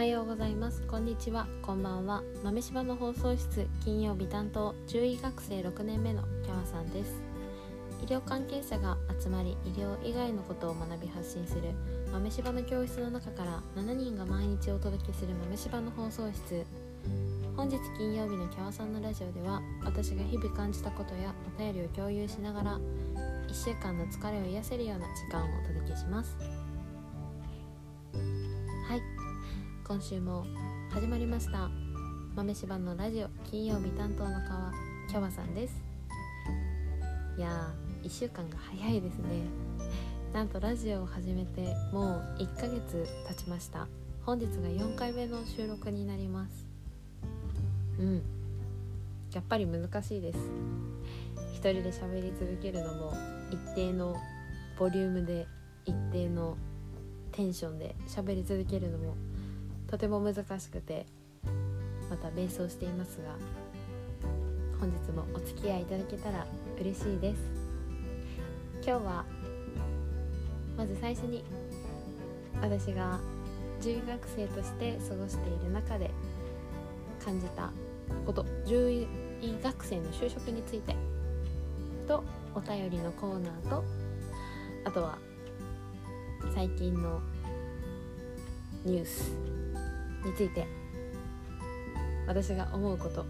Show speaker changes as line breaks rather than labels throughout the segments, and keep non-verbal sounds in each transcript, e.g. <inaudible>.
はようございます。こんにちは。こんばんは。豆柴の放送室金曜日担当獣医学生6年目のキャワさんです。医療関係者が集まり医療以外のことを学び発信する豆柴の教室の中から7人が毎日お届けする豆柴の放送室。本日金曜日のキャワさんのラジオでは私が日々感じたことやお便りを共有しながら1週間の疲れを癒せるような時間をお届けします。今週も始まりました。豆柴のラジオ。金曜日担当の川キャワさんです。いやー1週間が早いですね。なんとラジオを始めてもう1ヶ月経ちました。本日が4回目の収録になります。うん。やっぱり難しいです。一人で喋り続けるのも一定のボリュームで一定のテンションで喋り続けるのもとても難しくてまた瞑想していますが本日もお付き合いいただけたら嬉しいです。今日はまず最初に私が獣医学生として過ごしている中で感じたこと獣医学生の就職についてとお便りのコーナーとあとは最近のニュース。について。私が思うこと、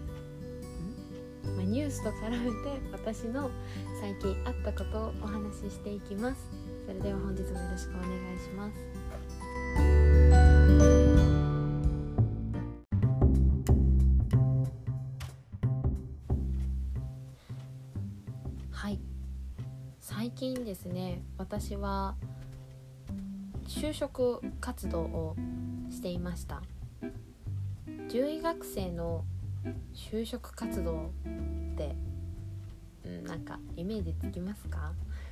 まあ、ニュースと絡めて私の最近あったことをお話ししていきます。それでは本日もよろしくお願いします。はい。最近ですね私は就職活動をしていました獣医学生の就職活動って、うん、なんかイメージつきますか？<laughs>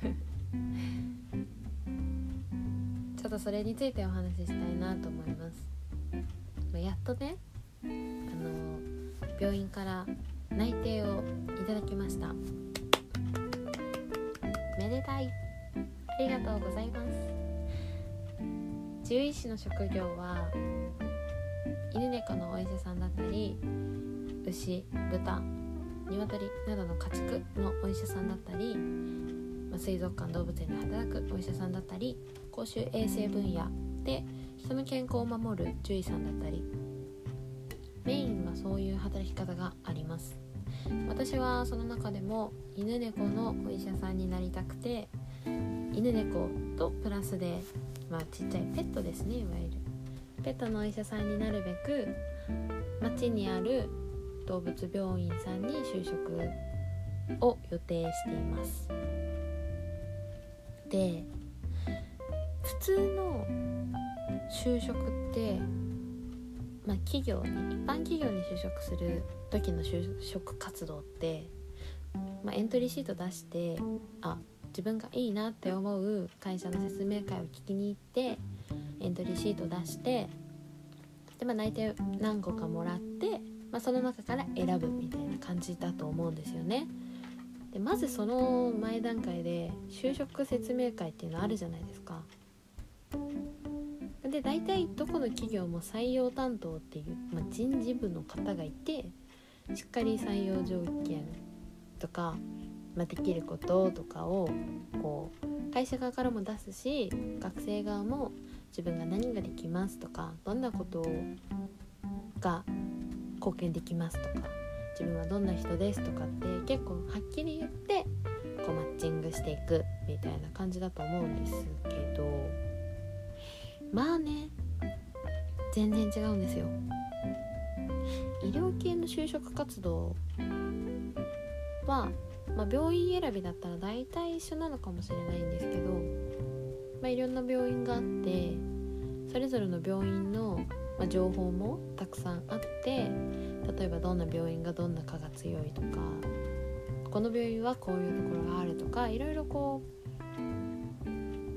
ちょっとそれについてお話ししたいなと思います、まやっとねあの病院から内定をいただきました。めでたい。ありがとうございます。獣医師の職業は牛豚鶏などの家畜のお医者さんだったり、水族館動物園で働くお医者さんだったり公衆衛生分野で人の健康を守る獣医さんだったりメインはそういう働き方があります。私はその中でも犬猫のお医者さんになりたくて犬猫とプラスで、まあ、ちっちゃいペットですねいわゆる。ペットのお医者さんになるべく町にある動物病院さんに就職を予定しています。で普通の就職って、まあ、企業に一般企業に就職する時の就職活動って、まあ、エントリーシート出してあ自分がいいなって思う会社の説明会を聞きに行ってエントリーシート出してで、まあ、内定何個かもらって、まあ、その中から選ぶみたいな感じだと思うんですよね。でまずその前段階で就職説明会っていうのあるじゃないですか。で大体どこの企業も採用担当っていう、まあ、人事部の方がいてしっかり採用条件とか、まあ、できることとかをこう会社側からも出すし学生側も自分が何ができますとかどんなことが貢献できますとか自分はどんな人ですとかって結構はっきり言ってこうマッチングしていくみたいな感じだと思うんですけどまあね全然違うんですよ。医療系の就職活動は、まあ、病院選びだったら大体一緒なのかもしれないんですけどまあ、いろんな病院があってそれぞれの病院の、まあ、情報もたくさんあって例えばどんな病院がどんな科が強いとかこの病院はこういうところがあるとかいろいろこう、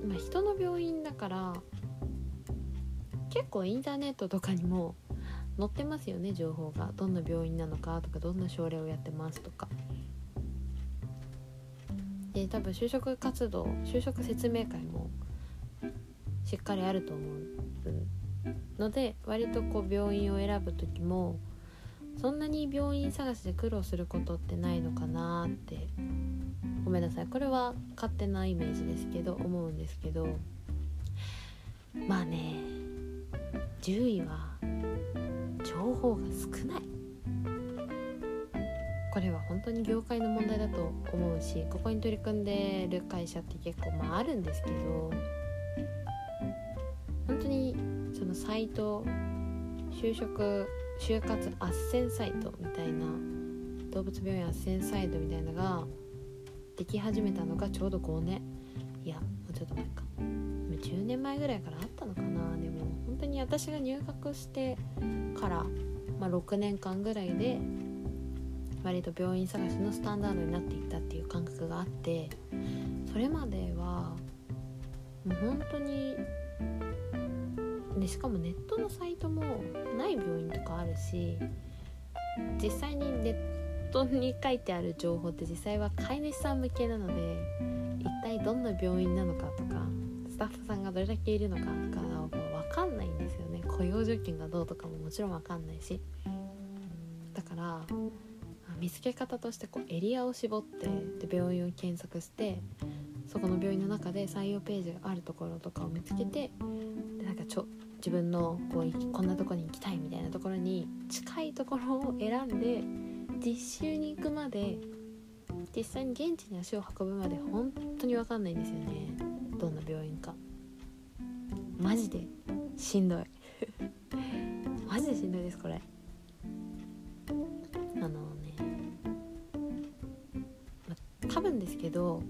まあ、人の病院だから結構インターネットとかにも載ってますよね情報が。どんな病院なのかとかどんな症例をやってますとか。で多分就職活動就職説明会もしっかりあると思うんので割とこう病院を選ぶ時もそんなに病院探しで苦労することってないのかなってごめんなさい。これは勝手なイメージですけど思うんですけどまあね10位は情報が少ない。これは本当に業界の問題だと思うしここに取り組んでる会社って結構まああるんですけど本当にそのサイト就職就活斡旋サイトみたいな動物病院斡旋サイトみたいなのができ始めたのがちょうど5年。いやもうちょっと前か。10年前ぐらいからあったのかな。でも本当に私が入学してから、まあ、6年間ぐらいで割と病院探しのスタンダードになっていったっていう感覚があってそれまではもう本当にでしかもネットのサイトもない病院とかあるし実際にネットに書いてある情報って実際は飼い主さん向けなので一体どんな病院なのかとかスタッフさんがどれだけいるのかが分かんないんですよね。雇用条件がどうとかももちろん分かんないし。だから見つけ方としてこうエリアを絞ってで病院を検索してそこの病院の中で採用ページがあるところとかを見つけてでなんかちょ自分のこうこんなとこに行きたいみたいなところに近いところを選んで実習に行くまで実際に現地に足を運ぶまで本当に分かんないんですよね。どんな病院か。マジでしんどい。<laughs> マジでしんどいですこれ。あのね、ま多分ですけど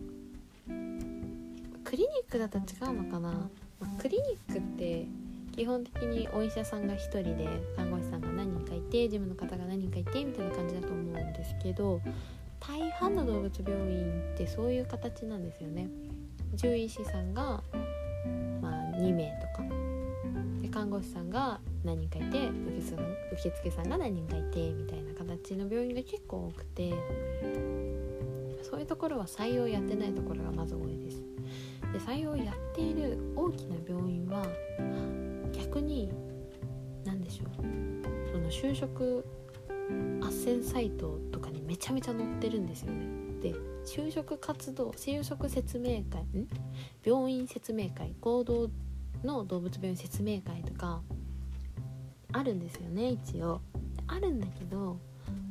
クリニックだと違うのかな、ま、クリニックって基本的にお医者さんが1人で看護師さんが何人かいて事務の方が何人かいてみたいな感じだと思うんですけど大半の動物病院ってそういう形なんですよね。獣医師さんが、まあ、2名とか。で看護師さんが何人かいて受付さんが何人かいてみたいな形の病院が結構多くてそういうところは採用やってないところがまず多いです。で採用やっている大きな病院は逆に何でしょう。その就職斡旋サイトとかにめちゃめちゃ載ってるんですよね。で就職活動就職説明会ん？病院説明会合同の動物病院説明会とかあるんですよね一応。あるんだけど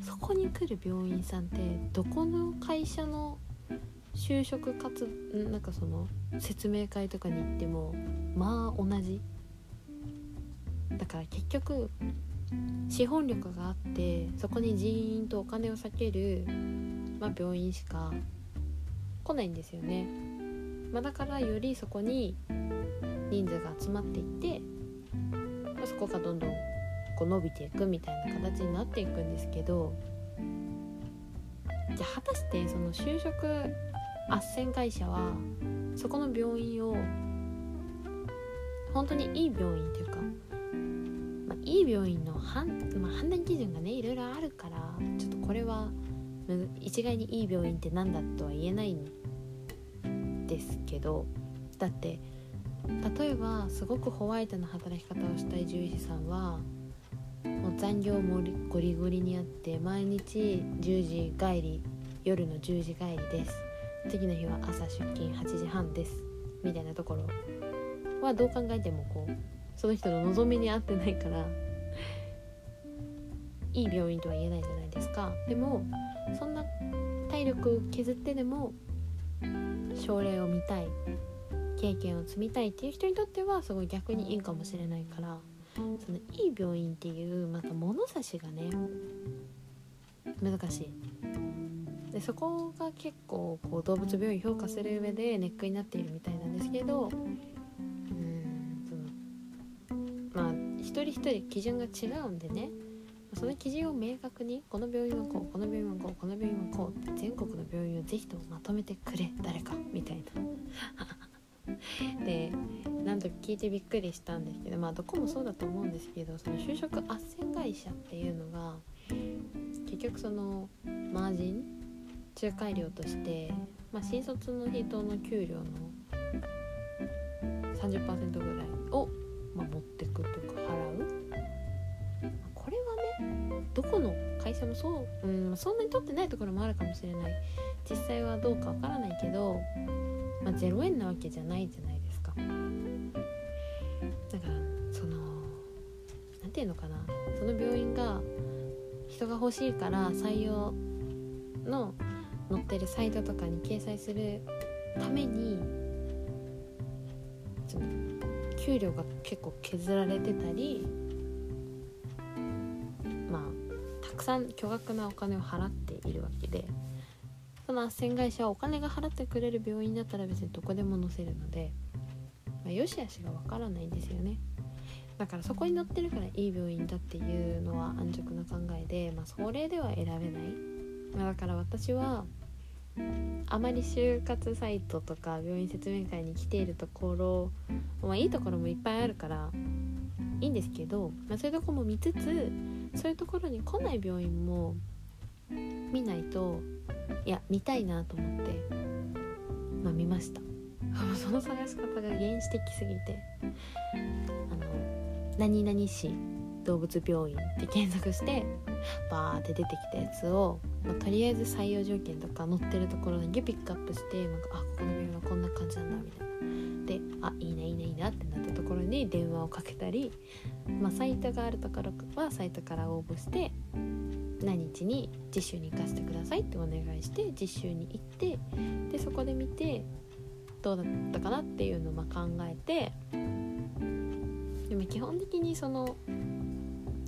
そこに来る病院さんってどこの会社の就職活なんかその説明会とかに行ってもまあ同じ。だから結局資本力があってそこに人員とお金を避ける、まあ、病院しか来ないんですよね、まあ、だからよりそこに人数が集まっていって、まあ、そこがどんどんこう伸びていくみたいな形になっていくんですけどじゃあ果たしてその就職斡旋会社はそこの病院を本当にいい病院というか、いい病院の判,、まあ、判断基準がねいろいろあるからちょっとこれは一概にいい病院って何だとは言えないんですけどだって例えばすごくホワイトな働き方をしたい獣医師さんはもう残業もゴリゴリにあって毎日10時帰り夜の10時帰りです。次の日は朝出勤8時半です。みたいなところはどう考えてもこうその人の望みに合ってないからいい病院とは言えないじゃないですか。でもそんな体力削ってでも症例を見たい経験を積みたいっていう人にとってはすごい逆にいいかもしれないからそのいい病院っていうまた物差しがね難しい。でそこが結構こう動物病院評価する上でネックになっているみたいなんですけど一人一人基準が違うんでね。その基準を明確にこの病院はこうこの病院はこうこの病院はこうって全国の病院をぜひともまとめてくれ。誰かみたいな。<laughs> で何度か聞いてびっくりしたんですけどまあどこもそうだと思うんですけどその就職斡旋会社っていうのが結局そのマージン仲介料として、まあ、新卒の人の給料の30%ぐらいをまあ、持ってくというか。払う？これはねどこの会社もそう、うん、そんなに取ってないところもあるかもしれない。実際はどうかわからないけど、まあ、0円なわけじゃないじゃないですか。だからその何て言うのかな。その病院が人が欲しいから採用の載ってるサイトとかに掲載するために給料が結構削られてたりまあたくさん巨額なお金を払っているわけでその斡旋会社はお金が払ってくれる病院だったら別にどこでも載せるので、まあ、よしあしがわからないんですよね。だからそこに載ってるからいい病院だっていうのは安直な考えで、まあ、それでは選べない、まあ、だから私はあまり就活サイトとか病院説明会に来ているところ、まあ、いいところもいっぱいあるからいいんですけど、まあ、そういうとこも見つつそういうところに来ない病院も見ないといや見たいなと思って、まあ、見ました。<laughs> その探し方が原始的すぎてあの何々市動物病院って検索してバーって出てきたやつを、まあ、とりあえず採用条件とか載ってるところだけピックアップしてなんかあここの病院はこんな感じなんだみたいな。であいいないいないいなってなったところに電話をかけたり、まあ、サイトがあるところはサイトから応募して何日に実習に行かせてくださいってお願いして実習に行ってでそこで見てどうだったかなっていうのをま考えてでも基本的にその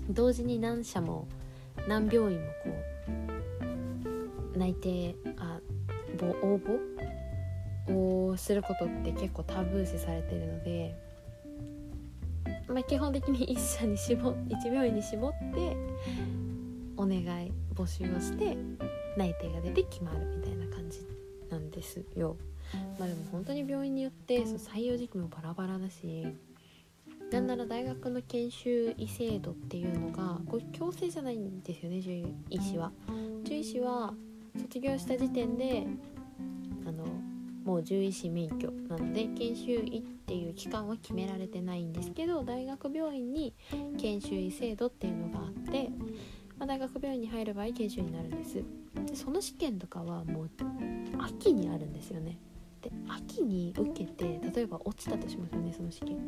同時に何社も何病院もこう内定あ応募をすることって結構タブー視されてるので、まあ、基本的に1社に絞1病院に絞ってお願い募集をして内定が出て決まるみたいな感じなんですよ。まあでも本当に病院によってそう採用時期もバラバラだしなんなら大学の研修医制度っていうのがこれ強制じゃないんですよね獣医師は。獣医師は卒業した時点であのもう獣医師免許なので研修医っていう期間は決められてないんですけど大学病院に研修医制度っていうのがあってまあ、大学病院に入る場合研修になるんです。でその試験とかはもう秋にあるんですよね。で秋に受けて例えば落ちたとしますよねその試験。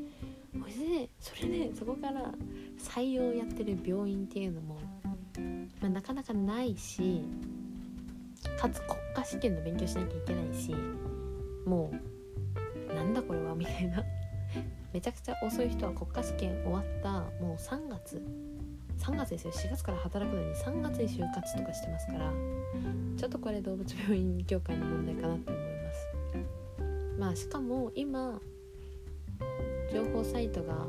それでそれでそこから採用やってる病院っていうのも、まあ、なかなかないしかつ国家試験の勉強しなきゃいけないしもうなんだこれはみたいな。<laughs> めちゃくちゃ遅い人は国家試験終わったもう3月。3月ですよ。4月から働くのに3月に就活とかしてますからちょっとこれ動物病院業界の問題かなって思います。まあしかも今情報サイトが、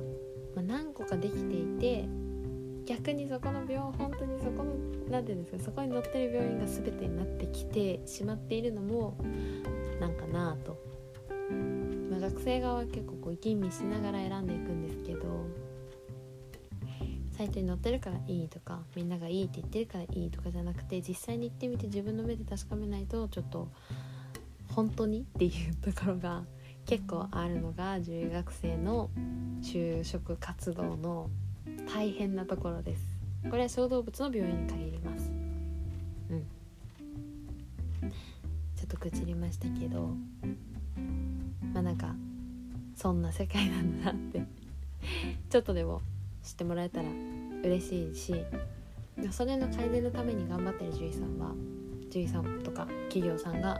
何個かできていて逆にそこの病本当にそこの何て言うんですかそこに載ってる病院が全てになってきてしまっているのもなんかなと、まあ、学生側は結構こう吟味しながら選んでいくんですけどサイトに載ってるからいいとかみんながいいって言ってるからいいとかじゃなくて実際に行ってみて自分の目で確かめないとちょっと本当にっていうところが結構あるのが獣医学生の就職活動の大変なところです。これは小動物の病院に限ります。うん。ちょっと愚痴りましたけどまあなんかそんな世界なんだなって。ちょっとでも知ってもらえたら嬉しいしそれの改善のために頑張ってる獣医さんは獣医さんとか企業さんが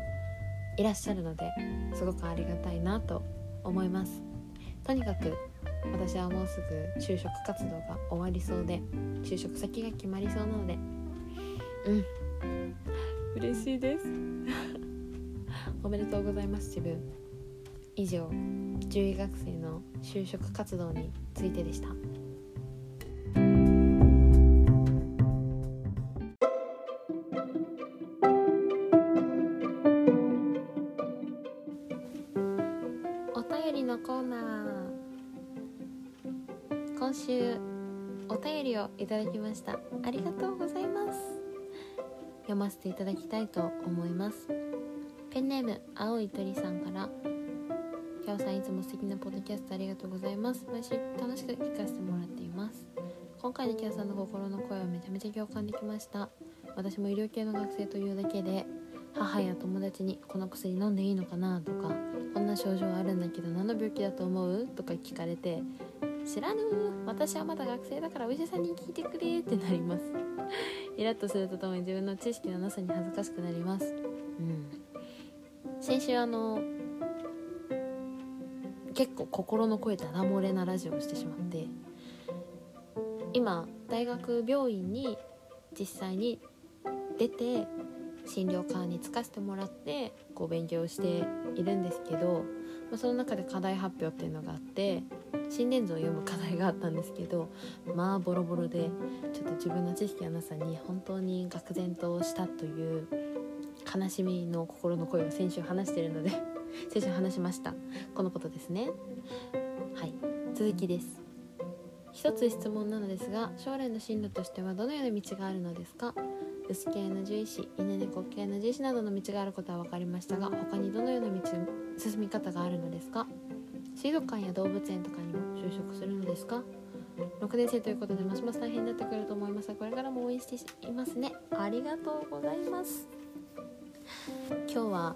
いらっしゃるのですごくありがたいなと思います。とにかく私はもうすぐ就職活動が終わりそうで就職先が決まりそうなので。うん。嬉しいです。おめでとうございます自分。以上獣医学生の就職活動についてでした。ありがとうございます。読ませていただきたいと思います。ペンネーム青い鳥さんからキャオさんいつも素敵なポッドキャストありがとうございます。毎週楽しく聞かせてもらっています。今回のキャオさんの心の声はめちゃめちゃ共感できました。私も医療系の学生というだけで母や友達にこの薬飲んでいいのかなとかこんな症状あるんだけど何の病気だと思うとか聞かれて知らぬ。私はまだ学生だからお医者さんに聞いてくれってなります。<laughs> イラッとするとともに自分の知識のなさに恥ずかしくなります。うん。先週あの結構心の声ダダ漏れなラジオをしてしまって今大学病院に実際に出て診療科に就かせてもらってこう勉強しているんですけど、まあ、その中で課題発表っていうのがあって心電図を読む課題があったんですけどまあボロボロでちょっと自分の知識のなさに本当に愕然としたという悲しみの心の声を先週話してるので <laughs> 先週話しました。このことですね。はい。続きです。一つ質問なのですが将来の進路としてはどのような道があるのですか？薄系の獣医師犬猫系の獣医師などの道があることは分かりましたが他にどのような道進み方があるのですか？水族館や動物園とかにも就職するのですか？6年生ということでますます大変になってくると思いますがこれからも応援していますね。ありがとうございます。今日は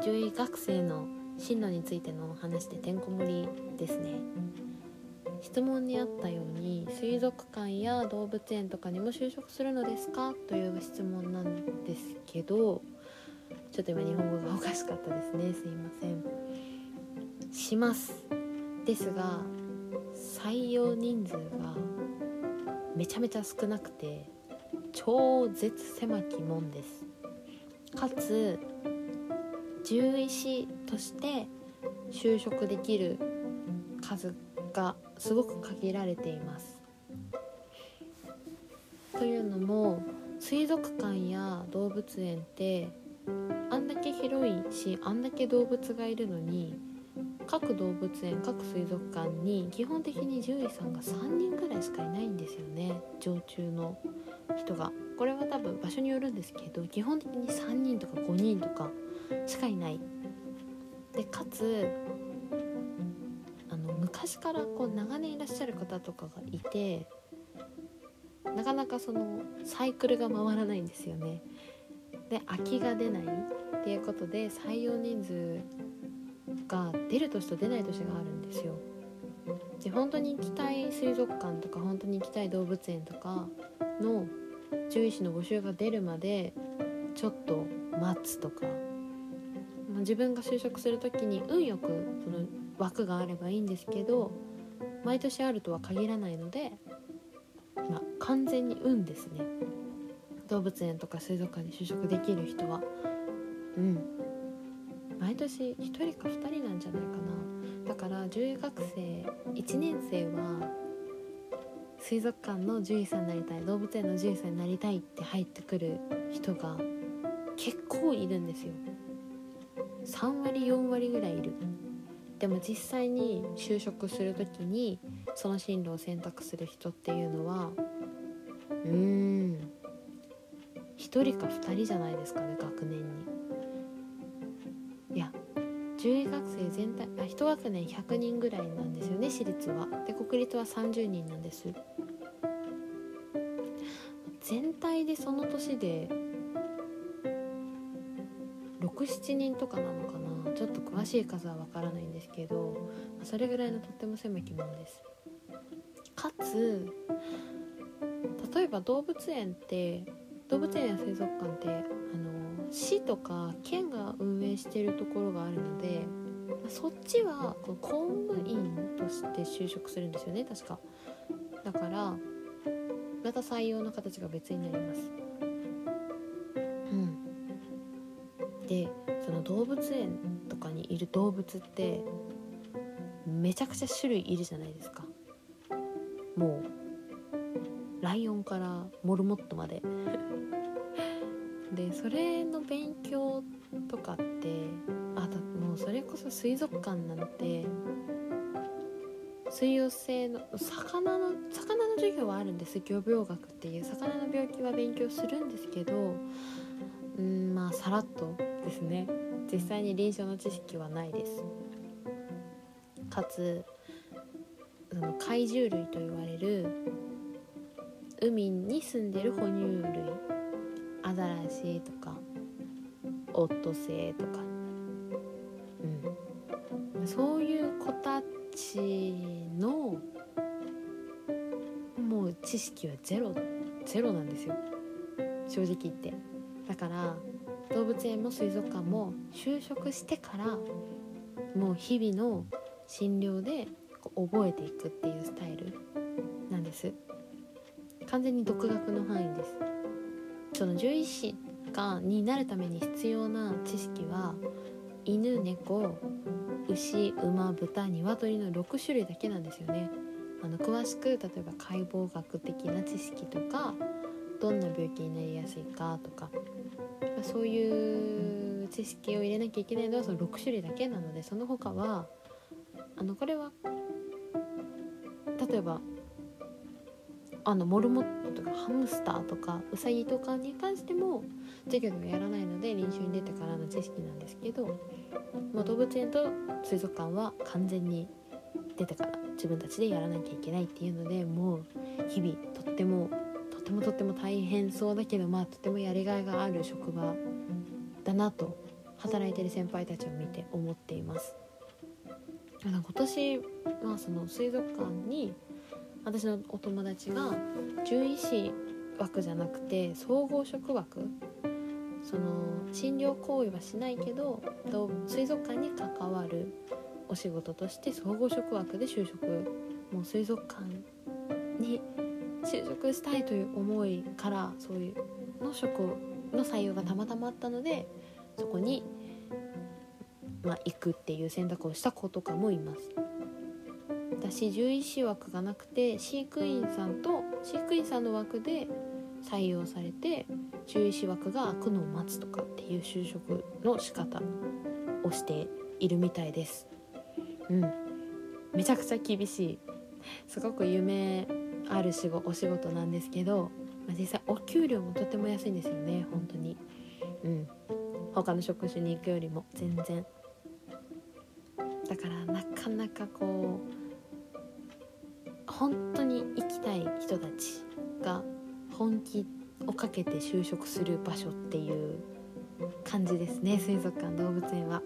獣医学生の進路についてのお話でてんこ盛りですね。質問にあったように水族館や動物園とかにも就職するのですか？という質問なんですけどちょっと今日本語がおかしかったですね。すいません。します。ですが採用人数がめちゃめちゃ少なくて超絶狭きもんです。かつ獣医師として就職できる数がすごく限られています。というのも水族館や動物園ってあんだけ広いしあんだけ動物がいるのに各動物園各水族館に基本的に獣医さんが3人ぐらいしかいないんですよね。常駐の人が。これは多分場所によるんですけど基本的に3人とか5人とかしかいない。でかつあの昔からこう長年いらっしゃる方とかがいてなかなかそのサイクルが回らないんですよね。で空きが出ないっていうことで採用人数が出る年と出ない年があるんですよ。で本当に行きたい水族館とか本当に行きたい動物園とかの獣医師の募集が出るまでちょっと待つとか、まあ、自分が就職する時に運よくその枠があればいいんですけど毎年あるとは限らないので、まあ、完全に運ですね。動物園とか水族館に就職できる人は。うん。毎年1人か2人なんじゃないかな。だから獣医学生1年生は水族館の獣医さんになりたい動物園の獣医さんになりたいって入ってくる人が結構いるんですよ。3割4割ぐらいいる。でも実際に就職する時にその進路を選択する人っていうのはうーん1人か2人じゃないですかね学年に。獣医学生全体あ1学年100人ぐらいなんですよね私立は。で国立は30人なんです。全体でその年で67人とかなのかな。ちょっと詳しい数はわからないんですけどそれぐらいのとっても狭き門です。かつ例えば動物園って動物園や水族館って市とか県が運営してるところがあるのでそっちは公務員として就職するんですよね確か。だからまた採用の形が別になります。うん。でその動物園とかにいる動物ってめちゃくちゃ種類いるじゃないですか。もうライオンからモルモットまで。でそれの勉強とかってあだもうそれこそ水族館なんて水溶性の魚の魚の授業はあるんです。漁病学っていう魚の病気は勉強するんですけどうんまあさらっとですね。実際に臨床の知識はないです。かつその怪獣類と言われる海に住んでる哺乳類。アザラシとかオットセイとか、うん、そういう子たちのもう知識はゼロゼロなんですよ。正直言って。だから動物園も水族館も就職してからもう日々の診療で覚えていくっていうスタイルなんです。完全に独学の範囲です。その獣医師がになるために必要な知識は犬猫牛馬豚鶏の6種類だけなんですよね。あの詳しく例えば解剖学的な知識とかどんな病気になりやすいかとかそういう知識を入れなきゃいけないのはその6種類だけなのでその他はあのこれは例えばあのモルモットとかハムスターとかウサギとかに関しても授業ではやらないので臨床に出てからの知識なんですけど、まあ、動物園と水族館は完全に出てから自分たちでやらなきゃいけないっていうのでもう日々とってもとってもとっても大変そうだけどまあとてもやりがいがある職場だなと働いてる先輩たちを見て思っています。今年はその水族館に私のお友達が獣医師枠じゃなくて総合職枠。その診療行為はしないけど水族館に関わるお仕事として総合職枠で就職もう水族館に就職したいという思いからそういうの職の採用がたまたまあったのでそこにまあ、行くっていう選択をした子とかもいます。私獣医師枠がなくて飼育員さんと飼育員さんの枠で採用されて獣医師枠が空くのを待つとかっていう就職の仕方をしているみたいです。うん。めちゃくちゃ厳しい。すごく夢ある仕事お仕事なんですけど、まあ、実際お給料もとても安いんですよね本当に。うん。他の職種に行くよりも全然。だからなかなかこう本当に行きたい人たちが本気をかけて就職する場所っていう感じですね水族館動物園は。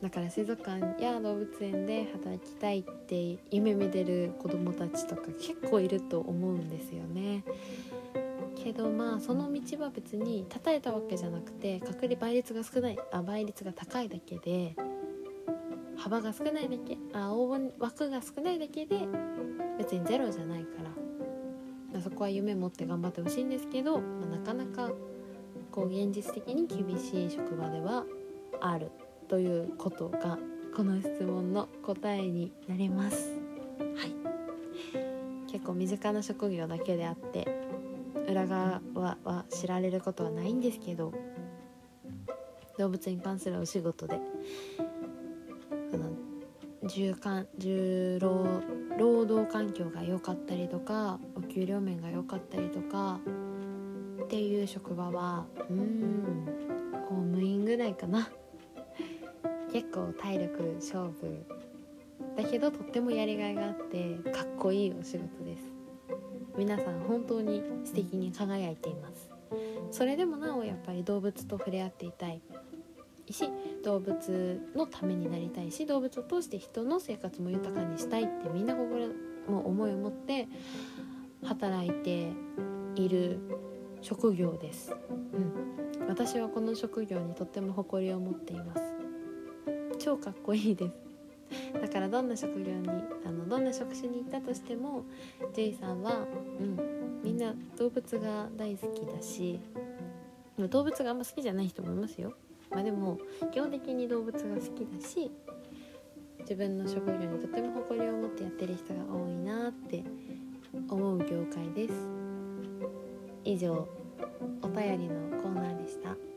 だから水族館や動物園で働きたいって夢見てる子どもたちとか結構いると思うんですよね。けどまあその道は別に叩いたわけじゃなくて確率倍率が少ないあ倍率が高いだけで幅が少ないだけ。あ応募枠が少ないだけで別にゼロじゃないからそこは夢持って頑張ってほしいんですけど、まあ、なかなかこう現実的に厳しい職場ではあるということがこの質問の答えになります。はい。結構身近な職業だけであって裏側は知られることはないんですけど動物に関するお仕事で重 kan 重労労働環境が良かったりとかお給料面が良かったりとかっていう職場はうん公務員ぐらいかな。結構体力勝負だけどとってもやりがいがあってかっこいいお仕事です。皆さん本当に素敵に輝いています。それでもなおやっぱり動物と触れ合っていたい。し動物のためになりたいし動物を通して人の生活も豊かにしたいってみんな心も思いを持って働いている職業です、うん、私はこの職業にとっても誇りを持っています。超かっこいいです。だからどんな職業にあのどんな職種に行ったとしてもジェイさんは、うん、みんな動物が大好きだし動物があんま好きじゃない人もいますよ。まあでも基本的に動物が好きだし自分の職業にとても誇りを持ってやってる人が多いなって思う業界です。以上お便りのコーナーでした。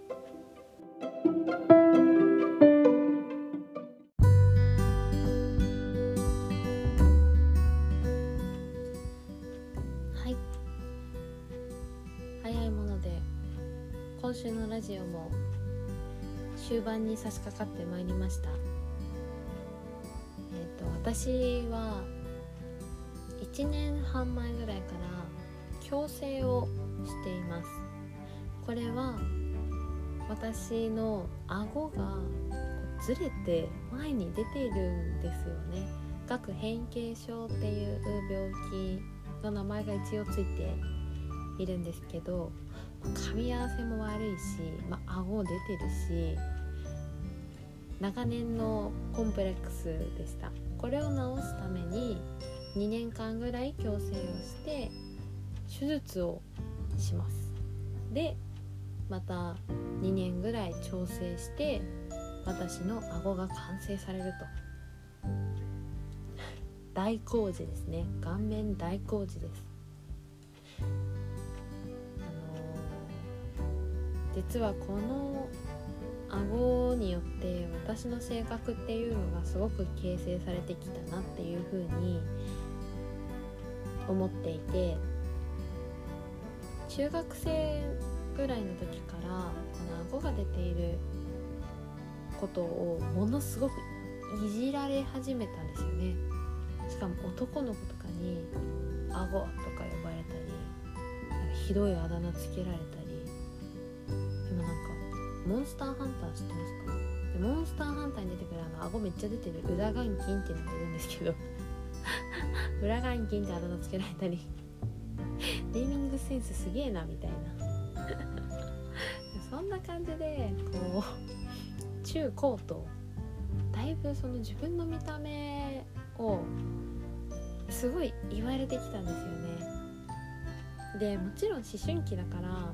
差し掛かってまいりました、え私は1年半前ぐらいから矯正をしています。これは私の顎がずれて前に出ているんですよね。顎変形症っていう病気の名前が一応ついているんですけど噛み合わせも悪いし、まあ、顎出てるし長年のコンプレックスでした。これを治すために2年間ぐらい矯正をして手術をします。でまた2年ぐらい調整して私の顎が完成されると。<laughs> 大工事ですね。顔面大工事です。あのー、実はこの顎によって私の性格っていうのがすごく形成されてきたなっていうふうに思っていて中学生ぐらいの時からこの顎が出ていることをものすごくいじられ始めたんですよね。しかも男の子とかに「顎」とか呼ばれたりひどいあだ名つけられたりモンスターハンター知ってますか？モンスターハンターに出てくるあの顎めっちゃ出てる裏眼筋っていうのがいるんですけど。<laughs> 裏眼筋ってあだ名つけられたり。ネーミングセンスすげえなみたいな。そんな感じでこう中高とだいぶその自分の見た目をすごい言われてきたんですよね。でもちろん思春期だから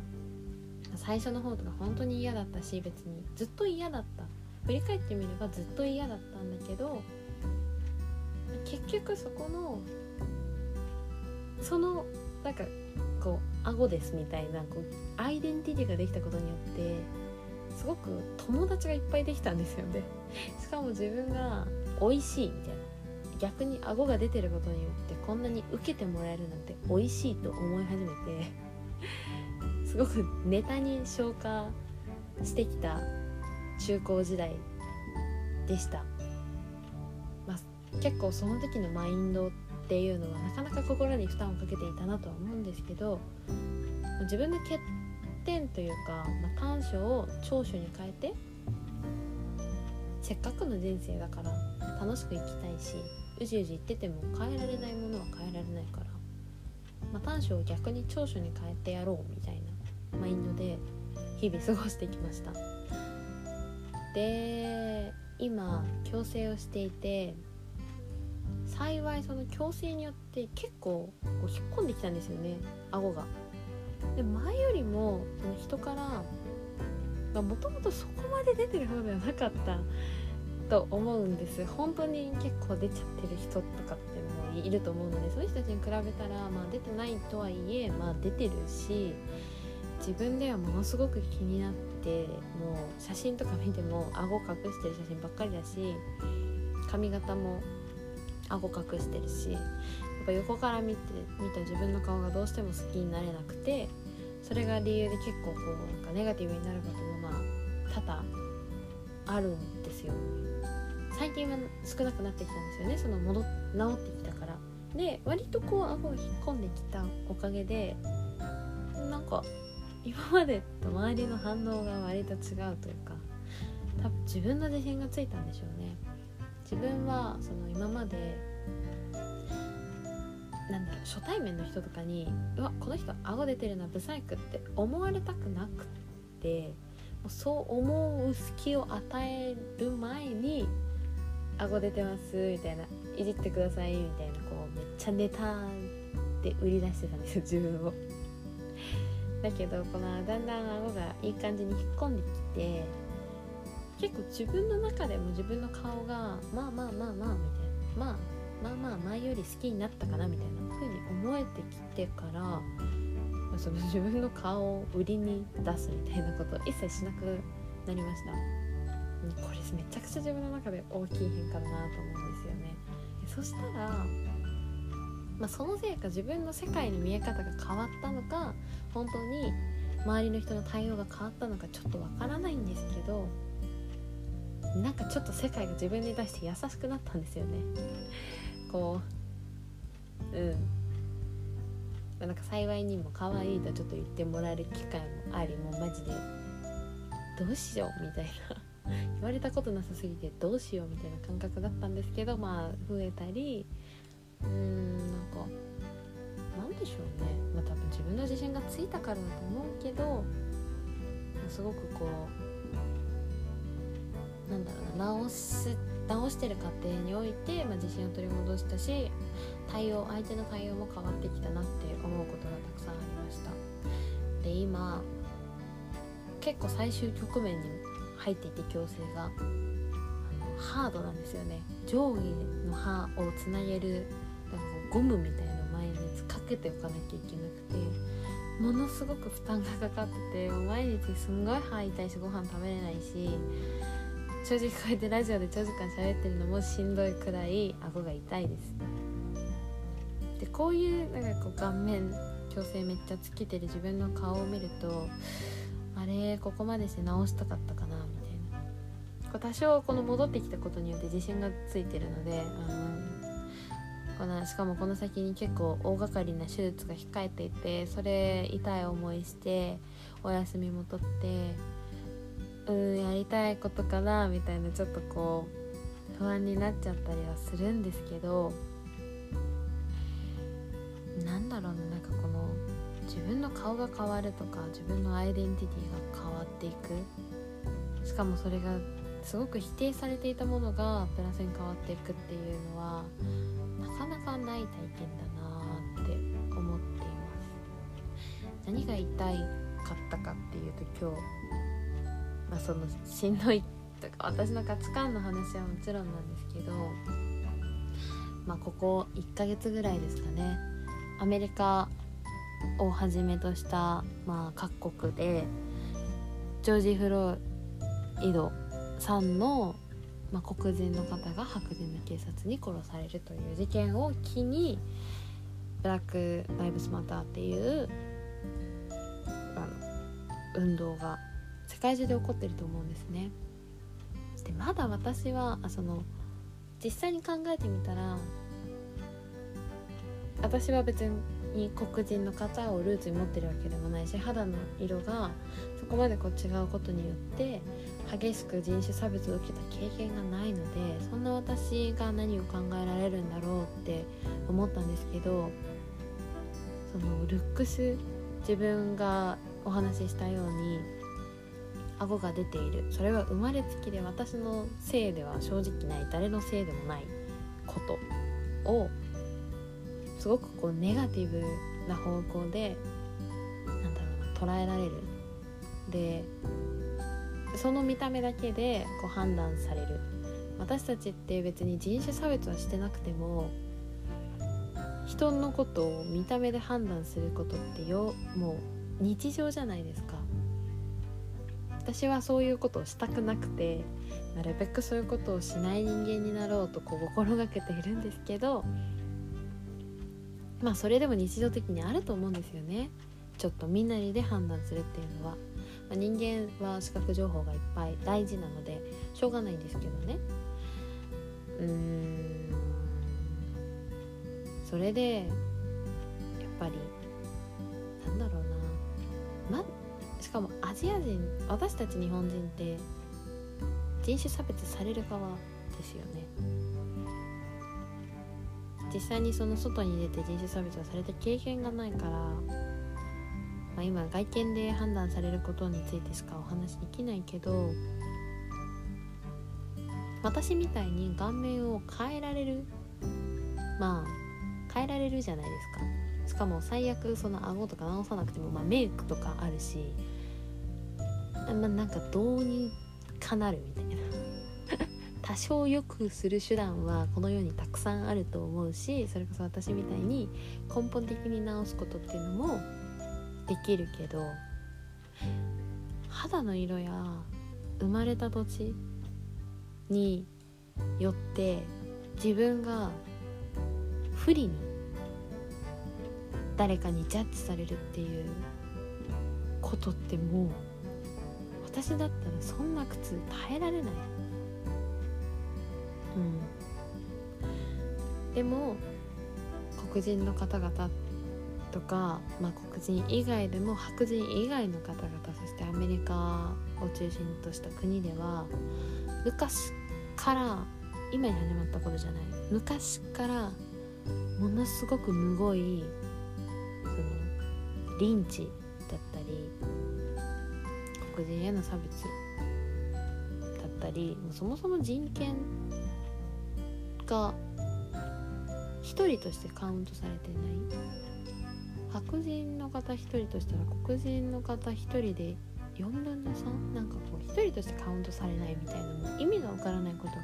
最初の方とか本当に嫌だったし別にずっと嫌だった。振り返ってみればずっと嫌だったんだけど結局そこのそのなんかこう顎ですみたいなこうアイデンティティができたことによってすごく友達がいっぱいできたんですよね。<laughs> しかも自分が美味しいみたいな。逆に顎が出てることによってこんなに受けてもらえるなんて美味しいと思い始めて。すごくネタに消化してきた中高時代でした、まあ、結構その時のマインドっていうのはなかなか心に負担をかけていたなとは思うんですけど自分の欠点というか、まあ、短所を長所に変えてせっかくの人生だから楽しく生きたいしうじうじ言ってても変えられないものは変えられないから、まあ、短所を逆に長所に変えてやろうみたいなマインドで日々過ごしてきましたで今矯正をしていて幸いその矯正によって結構こう引っ込んできたんですよね顎が。で前よりもその人からもともとそこまで出てる方ではなかったと思うんです本当に結構出ちゃってる人とかってもいると思うのでそういう人たちに比べたら、まあ、出てないとはいえ、まあ、出てるし自分ではものすごく気になってもう写真とか見ても顎隠してる写真ばっかりだし髪型も顎隠してるしやっぱ横から見て見た自分の顔がどうしても好きになれなくてそれが理由で結構こうなんかネガティブになることもまあ多々あるんですよ。最近は少なくなってきたんですよね。その戻治ってきたから。で割とこう顎を引っ込んできたおかげでなんか今までと周りの反応が割と違うというか多分自分の自信がついたんでしょうね。自分はその今までなんだろう初対面の人とかにうわこの人顎出てるなブサイクって思われたくなくってもうそう思う隙を与える前に顎出てますみたいないじってくださいみたいなこうめっちゃネタで売り出してたんですよ自分を。だけどこのだんだん顎がいい感じに引っ込んできて結構自分の中でも自分の顔がまあまあまあまあみたいなまあまあまあ前より好きになったかなみたいな風に思えてきてからその自分の顔を売りに出すみたいなことを一切しなくなりました。これめちゃくちゃ自分の中で大きい変化だなと思うんですよね。そしたら、まあ、そのせいか自分の世界の見え方が変わったのか本当に周りの人の対応が変わったのかちょっとわからないんですけどなんかちょっと世界が自分に対して優しくなったんですよね。こううん。なんか幸いにも可愛いとちょっと言ってもらえる機会もありもうマジでどうしようみたいな。<laughs> 言われたことなさすぎてどうしようみたいな感覚だったんですけどまあ増えたりうんなんかなんでしょうね。まあ多分自分の自信がついたからだと思うけどすごくこうなんだろうな直す直してる過程において、まあ、自信を取り戻したし対応相手の対応も変わってきたなって思うことがたくさんありました。で今結構最終局面に入っていて矯正が。ハードなんですよね。上下の歯をつなげるゴムみたいなのを毎日かけておかなきゃいけなくてものすごく負担がかかってて毎日すんごい歯痛いしご飯食べれないし正直こうやってラジオで長時間喋ってるのもしんどいくらい顎が痛いです。でこういうなんかこう顔面矯正めっちゃつけてる自分の顔を見るとあれここまでして直したかったかなみたいな。多少この戻ってきたことによって自信がついてるのであのこのしかもこの先に結構大掛かりな手術が控えていてそれ痛い思いしてお休みも取ってうんやりたいことかなみたいなちょっとこう不安になっちゃったりはするんですけどなんだろうななんかこの自分の顔が変わるとか自分のアイデンティティが変わっていく。しかもそれがすごく否定されていたものがプラスに変わっていくっていうのはかなかない体験だなって思っています。何が痛いかったかっていうと今日まあそのしんどいとか私の価値観の話はもちろんなんですけどまあここ1ヶ月ぐらいですかね。アメリカをはじめとした、まあ、各国でジョージ・フロイドさんの、まあ、黒人の方が白人の警察に殺されるという事件を機にブラック・ライブスマターっていうあの運動が世界中で起こってると思うんですね。でまだ私はその実際に考えてみたら私は別に黒人の方をルーツに持ってるわけでもないし肌の色がそこまでこう違うことによって激しく人種差別を受けた経験がないのでそんな私が何を考えられるんだろうって思ったんですけどそのルックス自分がお話ししたように顎が出ている。それは生まれつきで私のせいでは正直ない。誰のせいでもないことをすごくこうネガティブな方向でなんだろうな捉えられる。でその見た目だけでこう判断される。私たちって別に人種差別はしてなくても人のことを見た目で判断することってよもう日常じゃないですか。私はそういうことをしたくなくてなるべくそういうことをしない人間になろうとこう心がけているんですけどまあそれでも日常的にあると思うんですよね。ちょっと身なりで判断するっていうのは、まあ、人間は視覚情報がいっぱい大事なのでしょうがないんですけどね。うーん。それでやっぱりなんだろうな。ましかもアジア人私たち日本人って人種差別される側ですよね。実際にその外に出て人種差別をされた経験がないから、まあ、今外見で判断されることについてしかお話できないけど私みたいに顔面を変えられるまあ変えられるじゃないですか。しかも最悪その顎とか直さなくても、まあ、メイクとかあるしまあなんかどうにかなるみたいな。<laughs> 多少良くする手段はこの世にたくさんあると思うしそれこそ私みたいに根本的に直すことっていうのもできるけど肌の色や生まれた土地によって自分が不利に誰かにジャッジされるっていうことってもう私だったらそんな苦痛耐えられない。うん、でも黒人の方々とか、まあ、黒人以外でも白人以外の方々そしてアメリカを中心とした国では昔から今に始まったことじゃない昔からものすごくむごいそのリンチだったり黒人への差別だったりそもそも人権が一人としてカウントされてない。白人の方一人としたら黒人の方一人で4分の3なんかこう一人としてカウントされないみたいなもう意味がわからないことが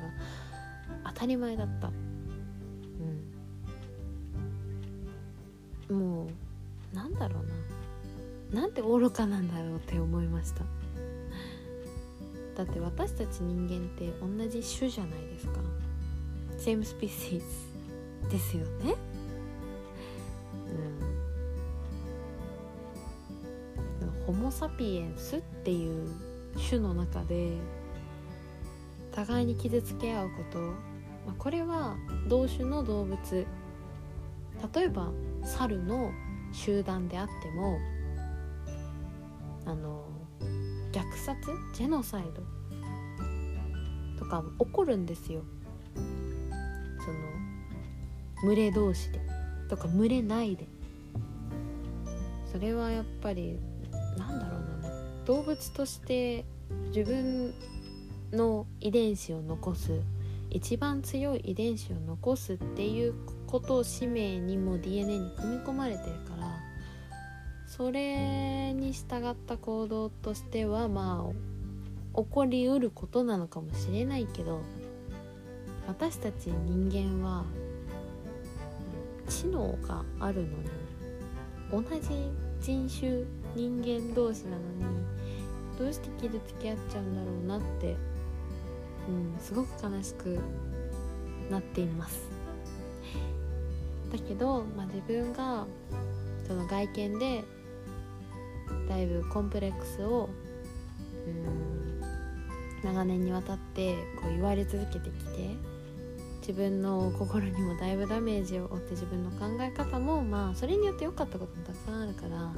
当たり前だった。うん。もうなんだろうな。なんて愚かなんだろうって思いました。だって私たち人間って同じ種じゃないですか。same species ですよね。ホモ・サピエンスっていう種の中で互いに傷つけ合うこと、まあ、これは同種の動物。例えば猿の集団であってもあの虐殺？ジェノサイド？とか起こるんですよ。その群れ同士で。とか群れないで。それはやっぱりなんだろうな。動物として自分の遺伝子を残す一番強い遺伝子を残すっていうことを使命にも DNA に組み込まれてるからそれに従った行動としてはまあ起こりうることなのかもしれないけど私たち人間は知能があるのに同じ人種人間同士なのにどうして傷つけ合っちゃうんだろうなって、うん、すごく悲しくなっています。だけど、まあ、自分がその外見でだいぶコンプレックスをうん長年にわたってこう言われ続けてきて自分の心にもだいぶダメージを負って自分の考え方もまあそれによって良かったこともたくさんあるから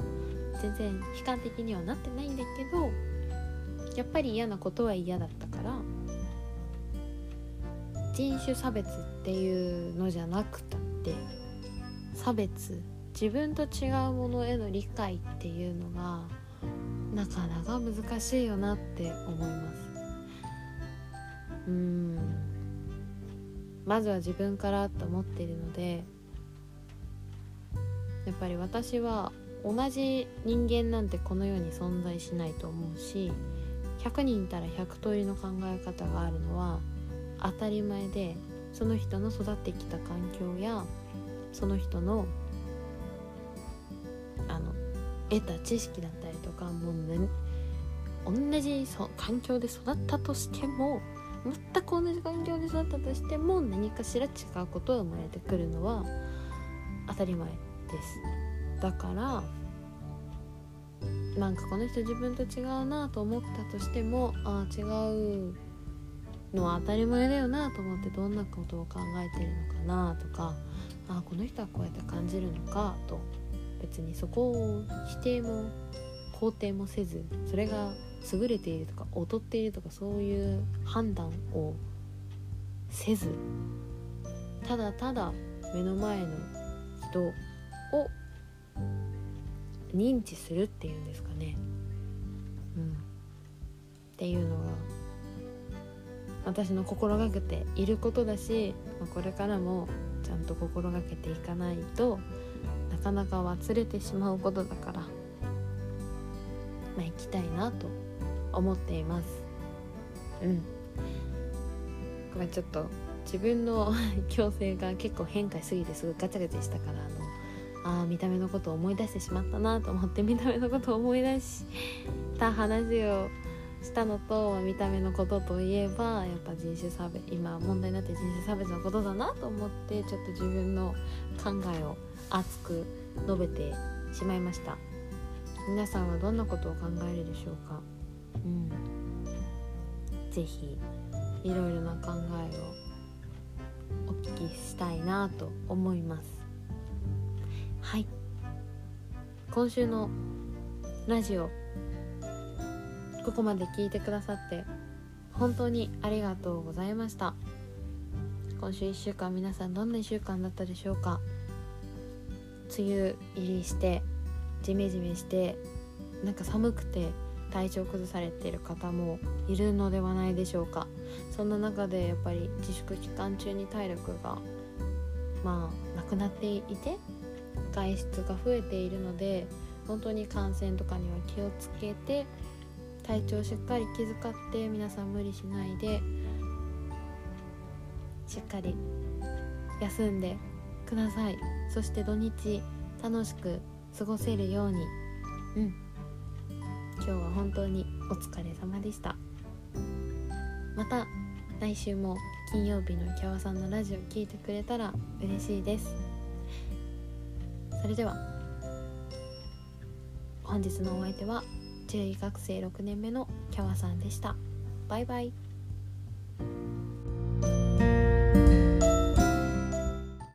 全然悲観的にはなってないんだけどやっぱり嫌なことは嫌だったから人種差別っていうのじゃなくたって差別自分と違うものへの理解っていうのがなかなか難しいよなって思います。うん。まずは自分からと思っているのでやっぱり私は同じ人間なんてこの世に存在しないと思うし100人いたら100通りの考え方があるのは当たり前でその人の育ってきた環境やその人のあの得た知識だったりとかもう、ね、同じそ環境で育ったとしても全く同じ環境で育ったとしても何かしら違うことが生まれてくるのは当たり前です。だからなんかこの人自分と違うなと思ったとしてもああ違うのは当たり前だよなと思ってどんなことを考えてるのかなとかああこの人はこうやって感じるのかと別にそこを否定も肯定もせずそれが優れているとか劣っているとかそういう判断をせずただただ目の前の人を認知するっていうんですかね、うん、っていうのが私の心がけていることだし、まあ、これからもちゃんと心がけていかないとなかなか忘れてしまうことだから、まあ、行きたいなと思っています。うん。ごめんちょっと自分の <laughs> 矯正が結構変化しすぎてすごいガチャガチャしたからあのあ見た目のことを思い出してしまったなと思って見た目のことを思い出した話をしたのと見た目のことといえばやっぱ人種差別今問題になって人種差別のことだなと思ってちょっと自分の考えを熱く述べてしまいました。皆さんはどんなことを考えるでしょうか？うん。是非いろいろな考えをお聞きしたいなと思います。はい。今週のラジオここまで聞いてくださって本当にありがとうございました。今週1週間皆さんどんな1週間だったでしょうか。梅雨入りしてジメジメしてなんか寒くて体調崩されている方もいるのではないでしょうか。そんな中でやっぱり自粛期間中に体力がまあなくなっていて外出が増えているので本当に感染とかには気をつけて体調しっかり気遣って皆さん無理しないでしっかり休んでください。そして土日楽しく過ごせるように。うん。今日は本当にお疲れ様でした。また来週も金曜日のキャワさんのラジオ聞いてくれたら嬉しいです。それでは。本日のお相手は中医学生6年目のキャワさんでした。バイバイ。